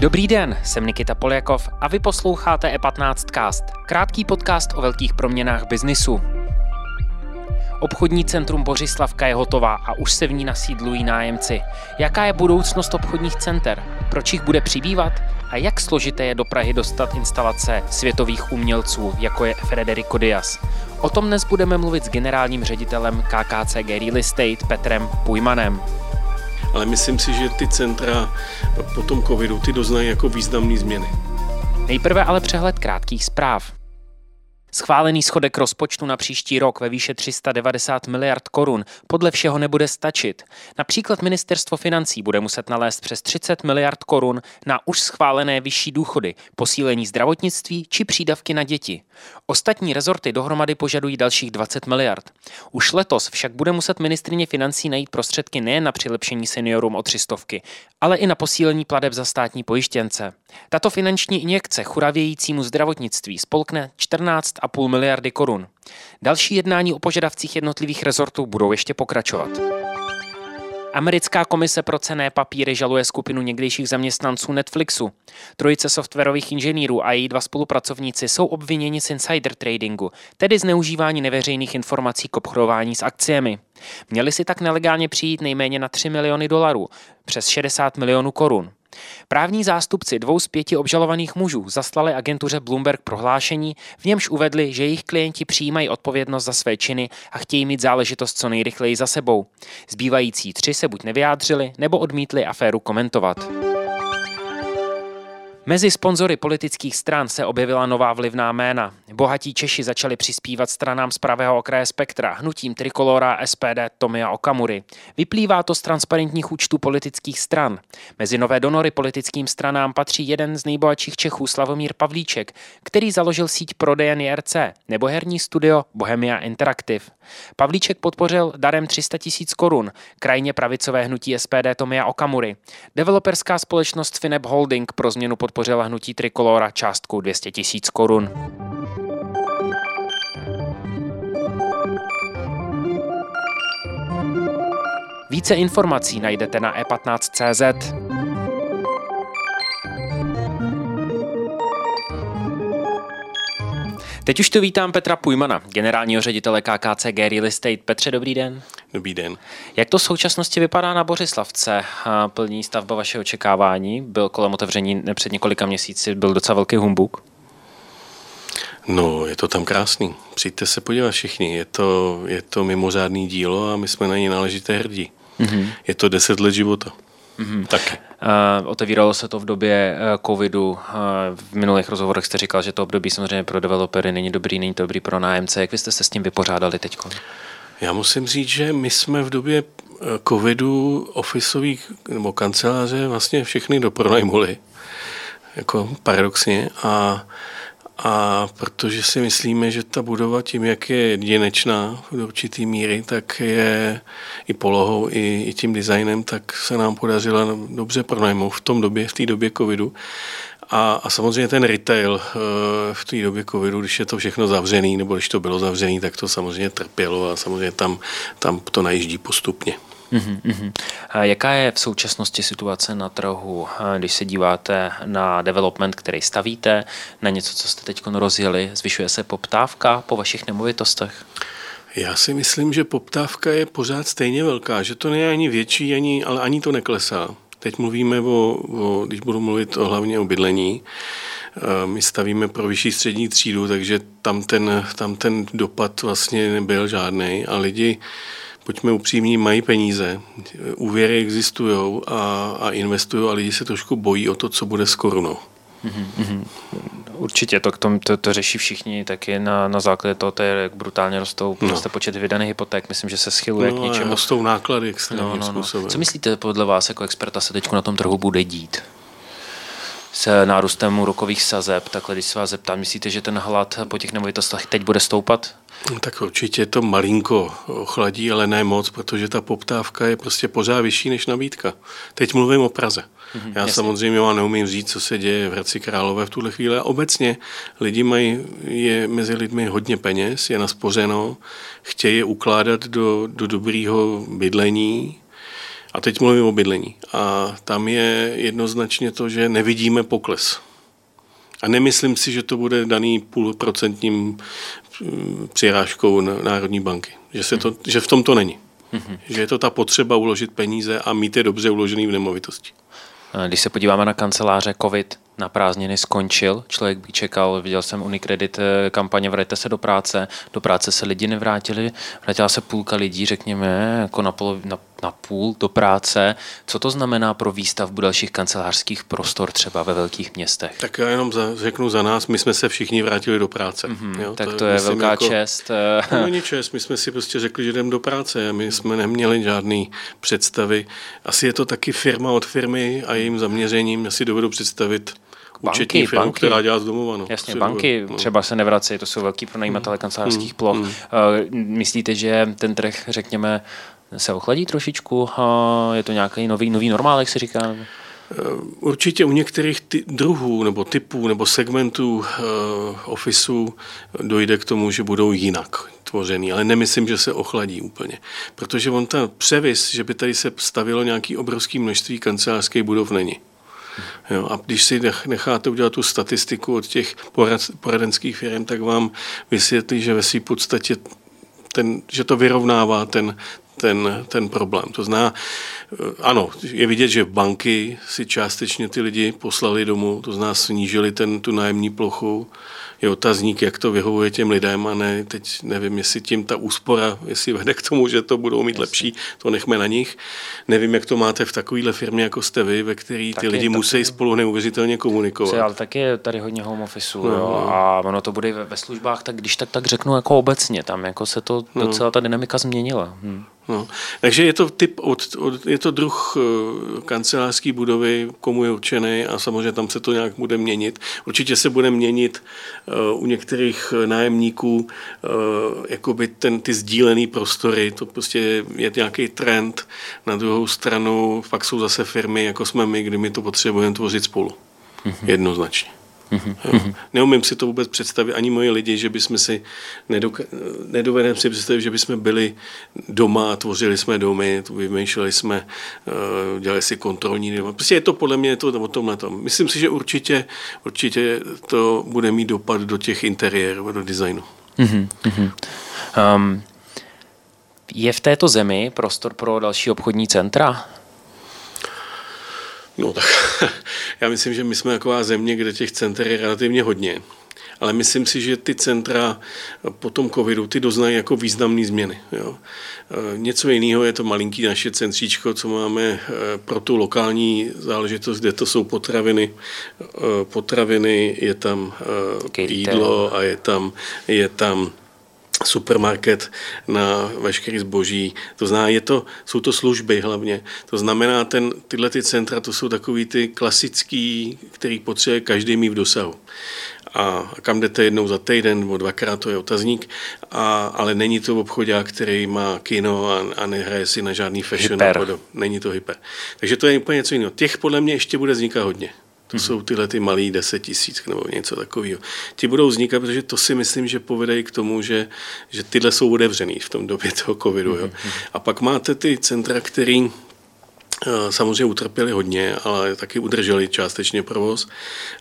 Dobrý den, jsem Nikita Poljakov a vy posloucháte E15cast, krátký podcast o velkých proměnách biznisu. Obchodní centrum Bořislavka je hotová a už se v ní nasídlují nájemci. Jaká je budoucnost obchodních center? Proč jich bude přibývat? A jak složité je do Prahy dostat instalace světových umělců, jako je Federico Diaz? O tom dnes budeme mluvit s generálním ředitelem KKCG Real Estate Petrem Pujmanem ale myslím si, že ty centra po tom covidu ty doznají jako významné změny. Nejprve ale přehled krátkých zpráv. Schválený schodek rozpočtu na příští rok ve výše 390 miliard korun podle všeho nebude stačit. Například ministerstvo financí bude muset nalézt přes 30 miliard korun na už schválené vyšší důchody, posílení zdravotnictví či přídavky na děti. Ostatní rezorty dohromady požadují dalších 20 miliard. Už letos však bude muset ministrině financí najít prostředky nejen na přilepšení seniorům o třistovky, ale i na posílení pladeb za státní pojištěnce. Tato finanční injekce churavějícímu zdravotnictví spolkne 14,5 miliardy korun. Další jednání o požadavcích jednotlivých rezortů budou ještě pokračovat. Americká komise pro cené papíry žaluje skupinu někdejších zaměstnanců Netflixu. Trojice softwarových inženýrů a její dva spolupracovníci jsou obviněni z insider tradingu, tedy zneužívání neveřejných informací k obchodování s akciemi. Měli si tak nelegálně přijít nejméně na 3 miliony dolarů, přes 60 milionů korun. Právní zástupci dvou z pěti obžalovaných mužů zaslali agentuře Bloomberg prohlášení, v němž uvedli, že jejich klienti přijímají odpovědnost za své činy a chtějí mít záležitost co nejrychleji za sebou. Zbývající tři se buď nevyjádřili, nebo odmítli aféru komentovat. Mezi sponzory politických stran se objevila nová vlivná jména. Bohatí Češi začali přispívat stranám z pravého okraje spektra, hnutím Trikolora SPD Tomia Okamury. Vyplývá to z transparentních účtů politických stran. Mezi nové donory politickým stranám patří jeden z nejbohatších Čechů Slavomír Pavlíček, který založil síť prodejen JRC nebo herní studio Bohemia Interactive. Pavlíček podpořil darem 300 tisíc korun krajně pravicové hnutí SPD Tomia Okamury. Developerská společnost Fineb Holding pro změnu podpořila podpořila hnutí Trikolora částkou 200 tisíc korun. Více informací najdete na e15.cz. Teď už tu vítám Petra Pujmana, generálního ředitele KKCG Real Estate. Petře, dobrý den. Dobrý den. Jak to v současnosti vypadá na Bořislavce? Plní stavba vaše očekávání? Byl kolem otevření před několika měsíci, byl docela velký humbuk? No, je to tam krásný. Přijďte se podívat všichni. Je to, je to mimořádný dílo a my jsme na něj náležité hrdí. Mm-hmm. Je to deset let života. Mm-hmm. Taky. Uh, otevíralo se to v době uh, covidu. Uh, v minulých rozhovorech jste říkal, že to období samozřejmě pro developery není dobrý, není to dobrý pro nájemce. Jak vy jste se s tím vypořádali teď? Já musím říct, že my jsme v době covidu ofisových nebo kanceláře vlastně všechny dopronajmuli. Jako paradoxně. A a protože si myslíme, že ta budova tím, jak je jedinečná do určitý míry, tak je i polohou, i, i tím designem, tak se nám podařila dobře pronajmout v tom době, v té době covidu. A, a samozřejmě ten retail eh, v té době covidu, když je to všechno zavřený, nebo když to bylo zavřený, tak to samozřejmě trpělo a samozřejmě tam, tam to najíždí postupně. Uh-huh, A jaká je v současnosti situace na trhu, když se díváte na development, který stavíte, na něco, co jste teď rozjeli? Zvyšuje se poptávka po vašich nemovitostech? Já si myslím, že poptávka je pořád stejně velká, že to není ani větší, ani, ale ani to neklesá. Teď mluvíme o, o když budu mluvit o, hlavně o bydlení, my stavíme pro vyšší střední třídu, takže tam ten, tam ten dopad vlastně nebyl žádný a lidi buďme upřímní, mají peníze, úvěry existují a, a investují a lidi se trošku bojí o to, co bude s korunou. Mm-hmm. Určitě to, to, to, to řeší všichni taky na, na základě toho, to je, jak brutálně rostou no. roste počet vydaných hypoték. Myslím, že se schyluje no, k něčemu. Rostou náklady extrémním no, no, no. způsobem. Co myslíte podle vás jako experta se teď na tom trhu bude dít? S nárůstem úrokových sazeb, takhle když se vás zeptám, myslíte, že ten hlad po těch nemovitostech teď bude stoupat? No, tak určitě to malinko ochladí, ale ne moc, protože ta poptávka je prostě pořád vyšší než nabídka. Teď mluvím o Praze. Mm-hmm, Já jasně. samozřejmě vám neumím říct, co se děje v Hradci Králové v tuhle chvíli. A obecně lidi mají, je mezi lidmi hodně peněz, je naspořeno, chtějí je ukládat do, do dobrýho bydlení, a teď mluvím o bydlení. A tam je jednoznačně to, že nevidíme pokles. A nemyslím si, že to bude daný půlprocentním mm, přirážkou Národní banky. Že, se to, že v tom to není. Mm-hmm. Že je to ta potřeba uložit peníze a mít je dobře uložený v nemovitosti. Když se podíváme na kanceláře COVID, na prázdniny skončil. Člověk by čekal, viděl jsem Unicredit eh, kampaně Vrajte se do práce. Do práce se lidi nevrátili, vrátila se půlka lidí, řekněme, jako na, polo, na, na půl do práce. Co to znamená pro výstavbu dalších kancelářských prostor třeba ve velkých městech? Tak já jenom za, řeknu za nás, my jsme se všichni vrátili do práce. Mm-hmm, jo? tak to, to je velká jako, čest. To není čest, my jsme si prostě řekli, že jdeme do práce my jsme neměli žádný představy. Asi je to taky firma od firmy a jejím zaměřením, já si dovedu představit, účetní firmu, banky, která dělá z domova. No. Jasně, banky no. třeba se nevrací, to jsou velký pronajímatele mm. kancelářských mm. ploch. Mm. Myslíte, že ten trh, řekněme, se ochladí trošičku? Je to nějaký nový, nový normál, jak se říká? Eh, určitě u některých ty, druhů nebo typů nebo segmentů uh, ofisů dojde k tomu, že budou jinak tvořený, ale nemyslím, že se ochladí úplně. Protože on ten převis, že by tady se stavilo nějaký obrovský množství kancelářských budov, není. Jo, a když si necháte udělat tu statistiku od těch poradenských firm, tak vám vysvětlí, že ve své podstatě ten, že to vyrovnává ten, ten, ten problém. To zná, eh, ano, je vidět, že banky si částečně ty lidi poslali domů, to zná snížili ten, tu nájemní plochu, je otazník, jak to vyhovuje těm lidem a ne, teď nevím, jestli tím ta úspora, jestli vede k tomu, že to budou mít Jasně. lepší, to nechme na nich. Nevím, jak to máte v takovéhle firmě, jako jste vy, ve který ty lidi musí spolu neuvěřitelně komunikovat. Ale taky je tady hodně home office, no, jo, no. a ono to bude ve službách, tak když tak, tak řeknu jako obecně, tam jako se to no. docela ta dynamika změnila. Hm. No. Takže je to typ od, od, je to druh uh, kancelářské budovy, komu je určený a samozřejmě tam se to nějak bude měnit. Určitě se bude měnit uh, u některých nájemníků uh, jakoby ten, ty sdílené prostory, to prostě je nějaký trend. Na druhou stranu pak jsou zase firmy, jako jsme my, kdy my to potřebujeme tvořit spolu. Mm-hmm. Jednoznačně. Mm-hmm. Neumím si to vůbec představit, ani moji lidi, že bychom si nedok- si představit, že bychom byli doma, tvořili jsme domy, vymýšleli jsme, uh, dělali si kontrolní doma. Prostě je to podle mě to o tomhle tom. Myslím si, že určitě, určitě to bude mít dopad do těch interiérů, do designu. Mm-hmm. Um, je v této zemi prostor pro další obchodní centra? No tak já myslím, že my jsme taková země, kde těch center je relativně hodně. Ale myslím si, že ty centra po tom covidu, ty doznají jako významné změny. Jo. E, něco jiného je to malinký naše centříčko, co máme e, pro tu lokální záležitost, kde to jsou potraviny. E, potraviny, je tam jídlo a je tam, je tam supermarket na veškerý zboží. To znamená, je to, jsou to služby hlavně. To znamená, ten, tyhle ty centra, to jsou takový ty klasický, který potřebuje každý mít v dosahu. A kam jdete jednou za týden nebo dvakrát, to je otazník, a, ale není to obchodák, který má kino a, a nehraje si na žádný fashion. Hyper. Není to hyper. Takže to je úplně něco jiného. Těch podle mě ještě bude vznikat hodně. To mm-hmm. jsou tyhle ty malý 10 tisíc nebo něco takového. Ti budou vznikat, protože to si myslím, že povede k tomu, že, že tyhle jsou otevřený v tom době toho covidu. Mm-hmm. Jo. Mhm. A pak máte ty centra, který eh, samozřejmě utrpěli hodně, ale taky udrželi částečně provoz.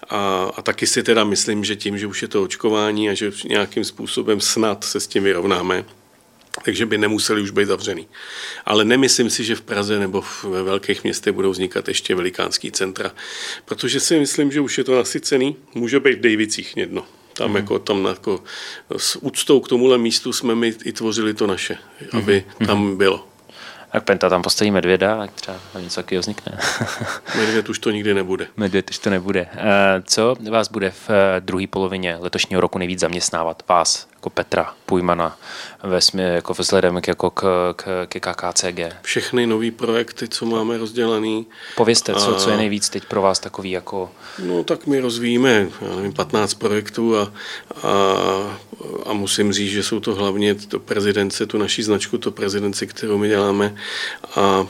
A, a taky si teda myslím, že tím, že už je to očkování a že nějakým způsobem snad se s tím vyrovnáme, takže by nemuseli už být zavřený. Ale nemyslím si, že v Praze nebo ve velkých městech budou vznikat ještě velikánský centra, protože si myslím, že už je to nasycený. Může být v Davicích jedno. Tam, mm. jako, tam jako, s úctou k tomuhle místu jsme my i tvořili to naše, aby mm. tam bylo. Tak Penta tam postaví medvěda, tak třeba něco takového vznikne. Medvěd už to nikdy nebude. Medvěd už to nebude. Eh, co vás bude v eh, druhé polovině letošního roku nejvíc zaměstnávat? Vás, jako Petra Pujmana ve smě, jako vzhledem k, jako k, k, k KKCG? Všechny nové projekty, co máme rozdělaný. Povězte, co, co je nejvíc teď pro vás takový jako... No tak my rozvíjíme, já nevím, 15 projektů a, a, a musím říct, že jsou to hlavně to prezidence, tu naší značku, to prezidenci, kterou my děláme a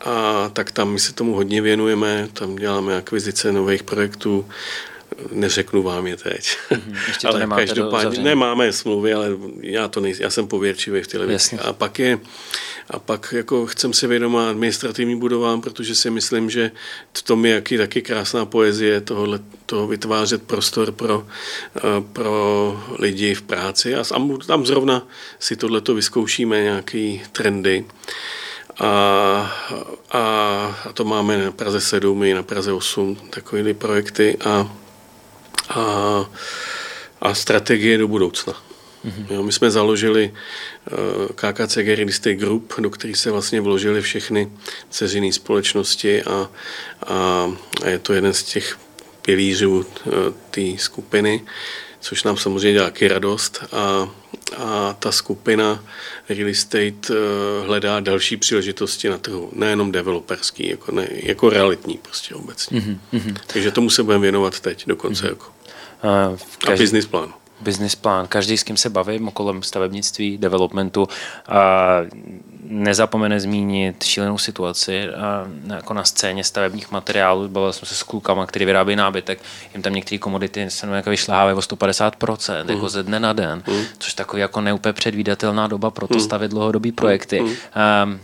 a tak tam my se tomu hodně věnujeme, tam děláme akvizice nových projektů, neřeknu vám je teď. Mm-hmm, ještě to ale každopádně nemáme smlouvy, ale já to nejsem, já jsem pověrčivý v těle věci. A pak je, a pak jako chcem se vědomá administrativní budovám, protože si myslím, že v tom je jaký, taky krásná poezie tohohle, toho vytvářet prostor pro, eh, pro lidi v práci a tam zrovna si tohleto vyzkoušíme, nějaký trendy. A, a, a to máme na Praze 7 i na Praze 8, takové projekty a, a, a strategie do budoucna. Mm-hmm. Jo, my jsme založili uh, KKC Real Estate Group, do které se vlastně vložily všechny ceřinné společnosti a, a, a je to jeden z těch pilířů uh, té skupiny, což nám samozřejmě dělá taky radost a, a ta skupina real estate uh, hledá další příležitosti na trhu, nejenom developerský, jako, ne, jako realitní prostě obecně. Mm-hmm. Takže tomu se budeme věnovat teď do konce mm-hmm. roku. Každý... A business plánu business plán. Každý, s kým se bavím kolem stavebnictví, developmentu, a nezapomene zmínit šílenou situaci a jako na scéně stavebních materiálů. Bavil jsem se s klukama, který vyrábí nábytek, jim tam některé komodity se jako vyšlávají o 150%, mm. jako ze dne na den, mm. což takový jako neúplně předvídatelná doba pro to mm. stavět dlouhodobý projekty. Mm. Um,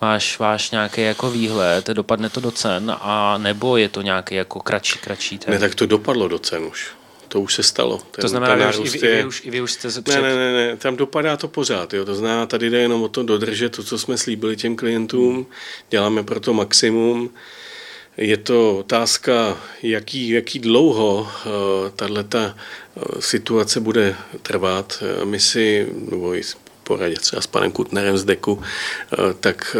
máš, máš nějaký jako výhled, dopadne to do cen, a nebo je to nějaký jako kratší, kratší? Ten... Ne, tak to dopadlo do cen už to už se stalo. Ten, to znamená, že už, i, vy, je... už, i vy už jste se před... Ne, ne, ne, ne, tam dopadá to pořád. Jo. To znamená, tady jde jenom o to dodržet to, co jsme slíbili těm klientům, děláme pro to maximum. Je to otázka, jaký, jaký dlouho uh, tato uh, situace bude trvat. My si, nebo i poradě třeba s panem Kutnerem z Deku, tak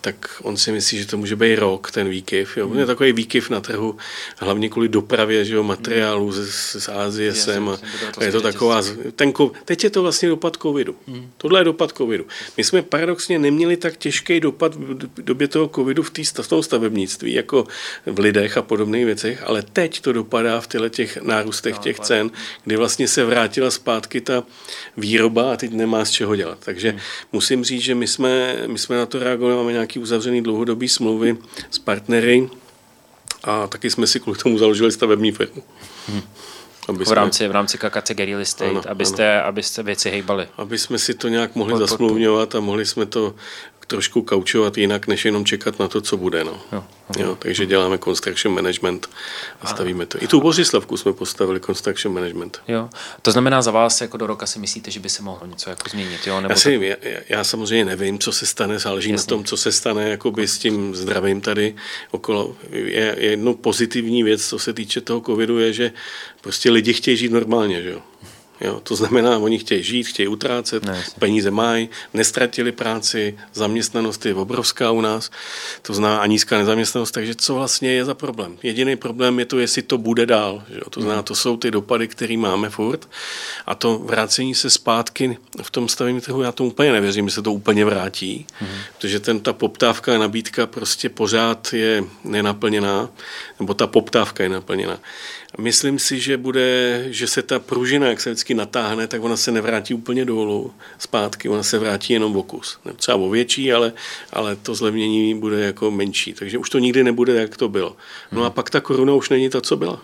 tak on si myslí, že to může být rok, ten výkyv. Jo. Hmm. Je takový výkyv na trhu, hlavně kvůli dopravě že jo, materiálů ze, z Ázie sem. A, a je to taková, ten, teď je to vlastně dopad covidu. Hmm. Tohle je dopad covidu. My jsme paradoxně neměli tak těžký dopad v době toho covidu v, tý, v tom stavebnictví, jako v lidech a podobných věcech, ale teď to dopadá v těle těch nárůstech no, těch cen, kdy vlastně se vrátila zpátky ta výroba a teď nemá z čeho dělat. Takže hmm. musím říct, že my jsme, my jsme na to reagovali, máme nějaký nějaký uzavřený dlouhodobý smlouvy s partnery a taky jsme si kvůli tomu založili stavební firmu. Hmm. Aby v rámci, jsme, v rámci KKC Real Estate, ano, abyste, ano. abyste věci hejbali. Aby jsme si to nějak mohli pod, zasmluvňovat a mohli jsme to trošku kaučovat jinak, než jenom čekat na to, co bude. No. Jo, jo, takže děláme construction management a stavíme to. I tu Bořislavku jsme postavili construction management. Jo. To znamená za vás jako do roka si myslíte, že by se mohlo něco jako změnit? Jo? Nebo já, si, to... já, já, samozřejmě nevím, co se stane, záleží Jasně. na tom, co se stane jakoby s tím zdravím tady okolo. Je, jedno pozitivní věc, co se týče toho covidu, je, že prostě lidi chtějí žít normálně. Že jo? Jo, to znamená, oni chtějí žít, chtějí utrácet, ne, peníze mají, nestratili práci, zaměstnanost je obrovská u nás, to znamená a nízká nezaměstnanost, takže co vlastně je za problém? Jediný problém je to, jestli to bude dál. Že? To znamená, to jsou ty dopady, které máme furt a to vrácení se zpátky v tom stavení trhu, já to úplně nevěřím, že se to úplně vrátí, hmm. protože ten, ta poptávka a nabídka prostě pořád je nenaplněná, nebo ta poptávka je naplněná. Myslím si, že, bude, že se ta pružina, jak se vždycky natáhne, tak ona se nevrátí úplně dolů zpátky, ona se vrátí jenom v okus. Třeba o větší, ale, ale to zlevnění bude jako menší. Takže už to nikdy nebude, jak to bylo. No a pak ta koruna už není ta, co byla.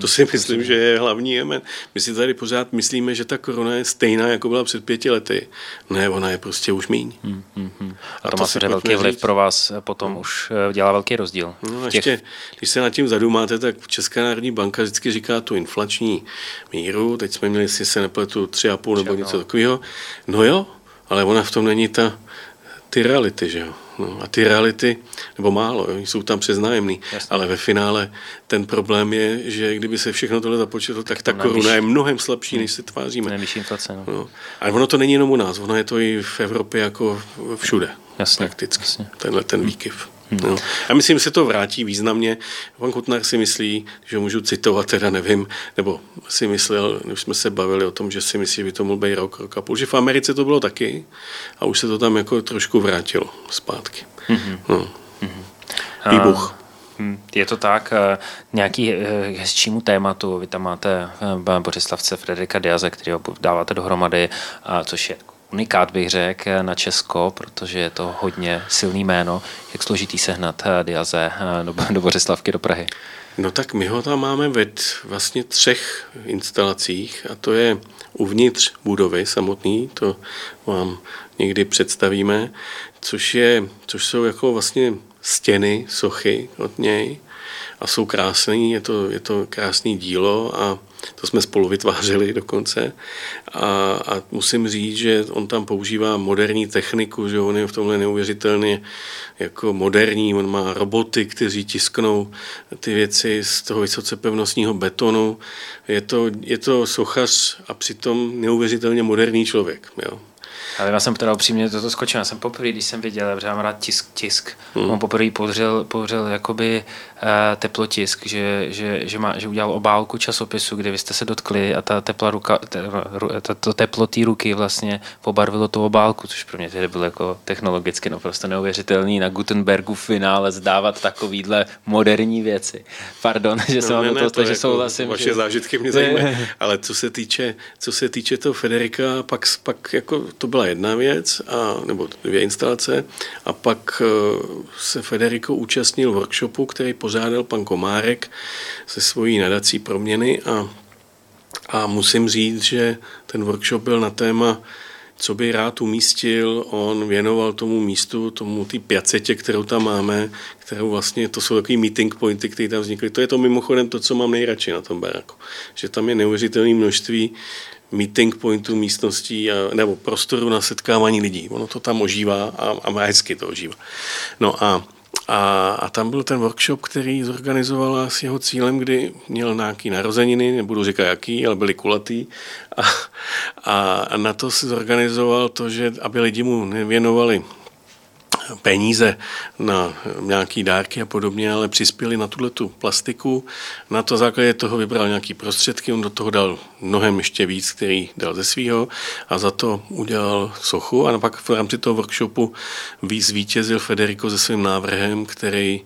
To si myslím, že je hlavní jemen. My si tady pořád myslíme, že ta korona je stejná, jako byla před pěti lety. Ne, ona je prostě už míň. Hmm, hmm, hmm. A, a to má velký vliv říct. pro vás, potom hmm. už eh, dělá velký rozdíl. No a těch... ještě, když se nad tím zadumáte, tak Česká národní banka vždycky říká tu inflační míru. Teď jsme měli, jestli se nepletu, 3,5 nebo něco takového. No jo, ale ona v tom není ta, ty reality, že jo. No, a ty reality, nebo málo, jo, jsou tam přeznájemný, Jasně. ale ve finále ten problém je, že kdyby se všechno tohle započetlo, tak ta koruna je mnohem slabší, než se tváříme. Nejvyšší inflace, no. no. Ale ono to není jenom u nás, ono je to i v Evropě jako všude. Jasně, prakticky, jasně. tenhle ten výkyv. No. Já myslím, že se to vrátí významně. Pan Kutnar si myslí, že můžu citovat, teda nevím, nebo si myslel, když jsme se bavili o tom, že si myslí, že by to mohl být rok, rok a půl, že v Americe to bylo taky a už se to tam jako trošku vrátilo zpátky. Mm-hmm. No. Mm-hmm. Výbuch. Hm, je to tak, eh, nějaký eh, hezčímu tématu, vy tam máte eh, Bořislavce Frederika Diaze, který ho dáváte dohromady, což je unikát bych řekl na Česko, protože je to hodně silný jméno. Jak složitý sehnat Diaze do, do Bořislavky, do Prahy? No tak my ho tam máme ve vlastně třech instalacích a to je uvnitř budovy samotný, to vám někdy představíme, což, je, což jsou jako vlastně stěny, sochy od něj a jsou krásný, je to, je to krásný dílo a to jsme spolu vytvářeli dokonce a, a musím říct, že on tam používá moderní techniku, že on je v tomhle neuvěřitelně jako moderní, on má roboty, kteří tisknou ty věci z toho vysoce pevnostního betonu. Je to, je to sochař a přitom neuvěřitelně moderní člověk. Jo. Ale já jsem teda upřímně toto skočil. Já jsem poprvé, když jsem viděl, že mám rád tisk, tisk. Hmm. On poprvé pořel, pořel jakoby uh, teplotisk, že, že, že, má, že udělal obálku časopisu, kde vy jste se dotkli a ta tepla ruka, ta, to teplo té ruky vlastně pobarvilo tu obálku, což pro mě tedy bylo jako technologicky naprosto neuvěřitelný na Gutenbergu finále zdávat takovýhle moderní věci. Pardon, že no, jsem vám to, to že jako souhlasím. Vaše že... zážitky mě zajímají, ale co se týče, co se týče toho Federika, pak, pak jako to byla jedna věc, a, nebo dvě instalace, a pak eh, se Federico účastnil workshopu, který pořádal pan Komárek se svojí nadací proměny a, a musím říct, že ten workshop byl na téma co by rád umístil, on věnoval tomu místu, tomu ty piacetě, kterou tam máme, kterou vlastně, to jsou takový meeting pointy, které tam vznikly. To je to mimochodem to, co mám nejradši na tom baráku. Že tam je neuvěřitelné množství meeting pointů místností a, nebo prostoru na setkávání lidí. Ono to tam ožívá a, a hezky to ožívá. No a, a, a tam byl ten workshop, který zorganizovala s jeho cílem, kdy měl nějaký narozeniny, nebudu říkat jaký, ale byly kulatý. A, a na to se zorganizoval to, že aby lidi mu nevěnovali peníze na nějaký dárky a podobně, ale přispěli na tuhle tu plastiku. Na to základě toho vybral nějaký prostředky, on do toho dal mnohem ještě víc, který dal ze svého a za to udělal sochu a pak v rámci toho workshopu víc zvítězil Federico se svým návrhem, který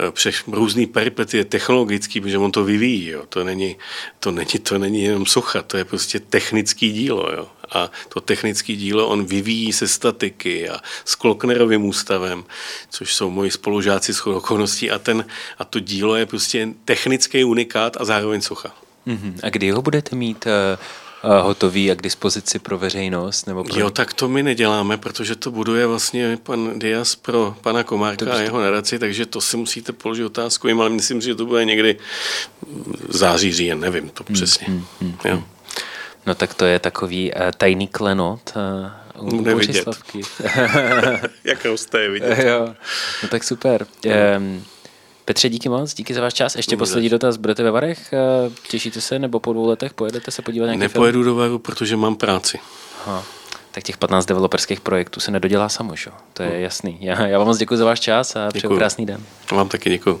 Eh, přes různý peripety technologický, protože on to vyvíjí. Jo. To, není, to, není, to není jenom socha, to je prostě technický dílo. Jo. A to technické dílo on vyvíjí se statiky a s Kloknerovým ústavem, což jsou moji spolužáci s okolností a, ten, a to dílo je prostě technický unikát a zároveň socha. Mm-hmm. A kdy ho budete mít uh hotový a k dispozici pro veřejnost? Nebo pro... Jo, tak to my neděláme, protože to buduje vlastně pan Dias pro pana Komárka to a jeho nadaci, takže to si musíte položit otázku jim, ale myslím si, že to bude někdy září, říjen, nevím to hmm, přesně. Hmm, hmm, jo. No tak to je takový uh, tajný klenot uh, u vidět. Jak roste je vidět. jo. No tak super. Um, Petře, díky moc, díky za váš čas. Ještě poslední dotaz, budete ve Varech? Eh, těšíte se, nebo po dvou letech pojedete se podívat nějaký Nepojedu film? do Varu, protože mám práci. Aha. Tak těch 15 developerských projektů se nedodělá samo, že? To je hmm. jasný. Já, já vám moc děkuji za váš čas a přeju krásný den. Vám taky děkuji.